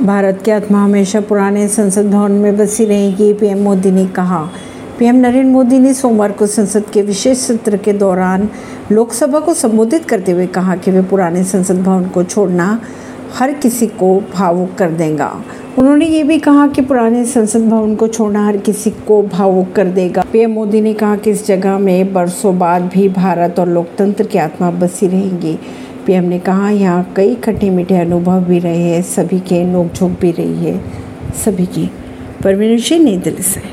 भारत की आत्मा हमेशा पुराने संसद भवन में बसी रहेगी पीएम मोदी ने कहा। पीएम नरेंद्र मोदी ने सोमवार को संसद के विशेष सत्र के दौरान लोकसभा को संबोधित करते हुए कहा कि वे पुराने संसद भवन को छोड़ना हर किसी को भावुक कर देगा। उन्होंने ये भी कहा कि पुराने संसद भवन को छोड़ना हर किसी को भावुक कर देगा। पीएम मोदी ने कहा कि इस जगह में बरसों बाद भी भारत और लोकतंत्र की आत्मा बसी रहेंगी। पीएम ने कहा, यहाँ कई खट्टे मीठे अनुभव भी रहे हैं, सभी के नोकझोंक भी रही है, सभी की परवीन नई दिल्ली से।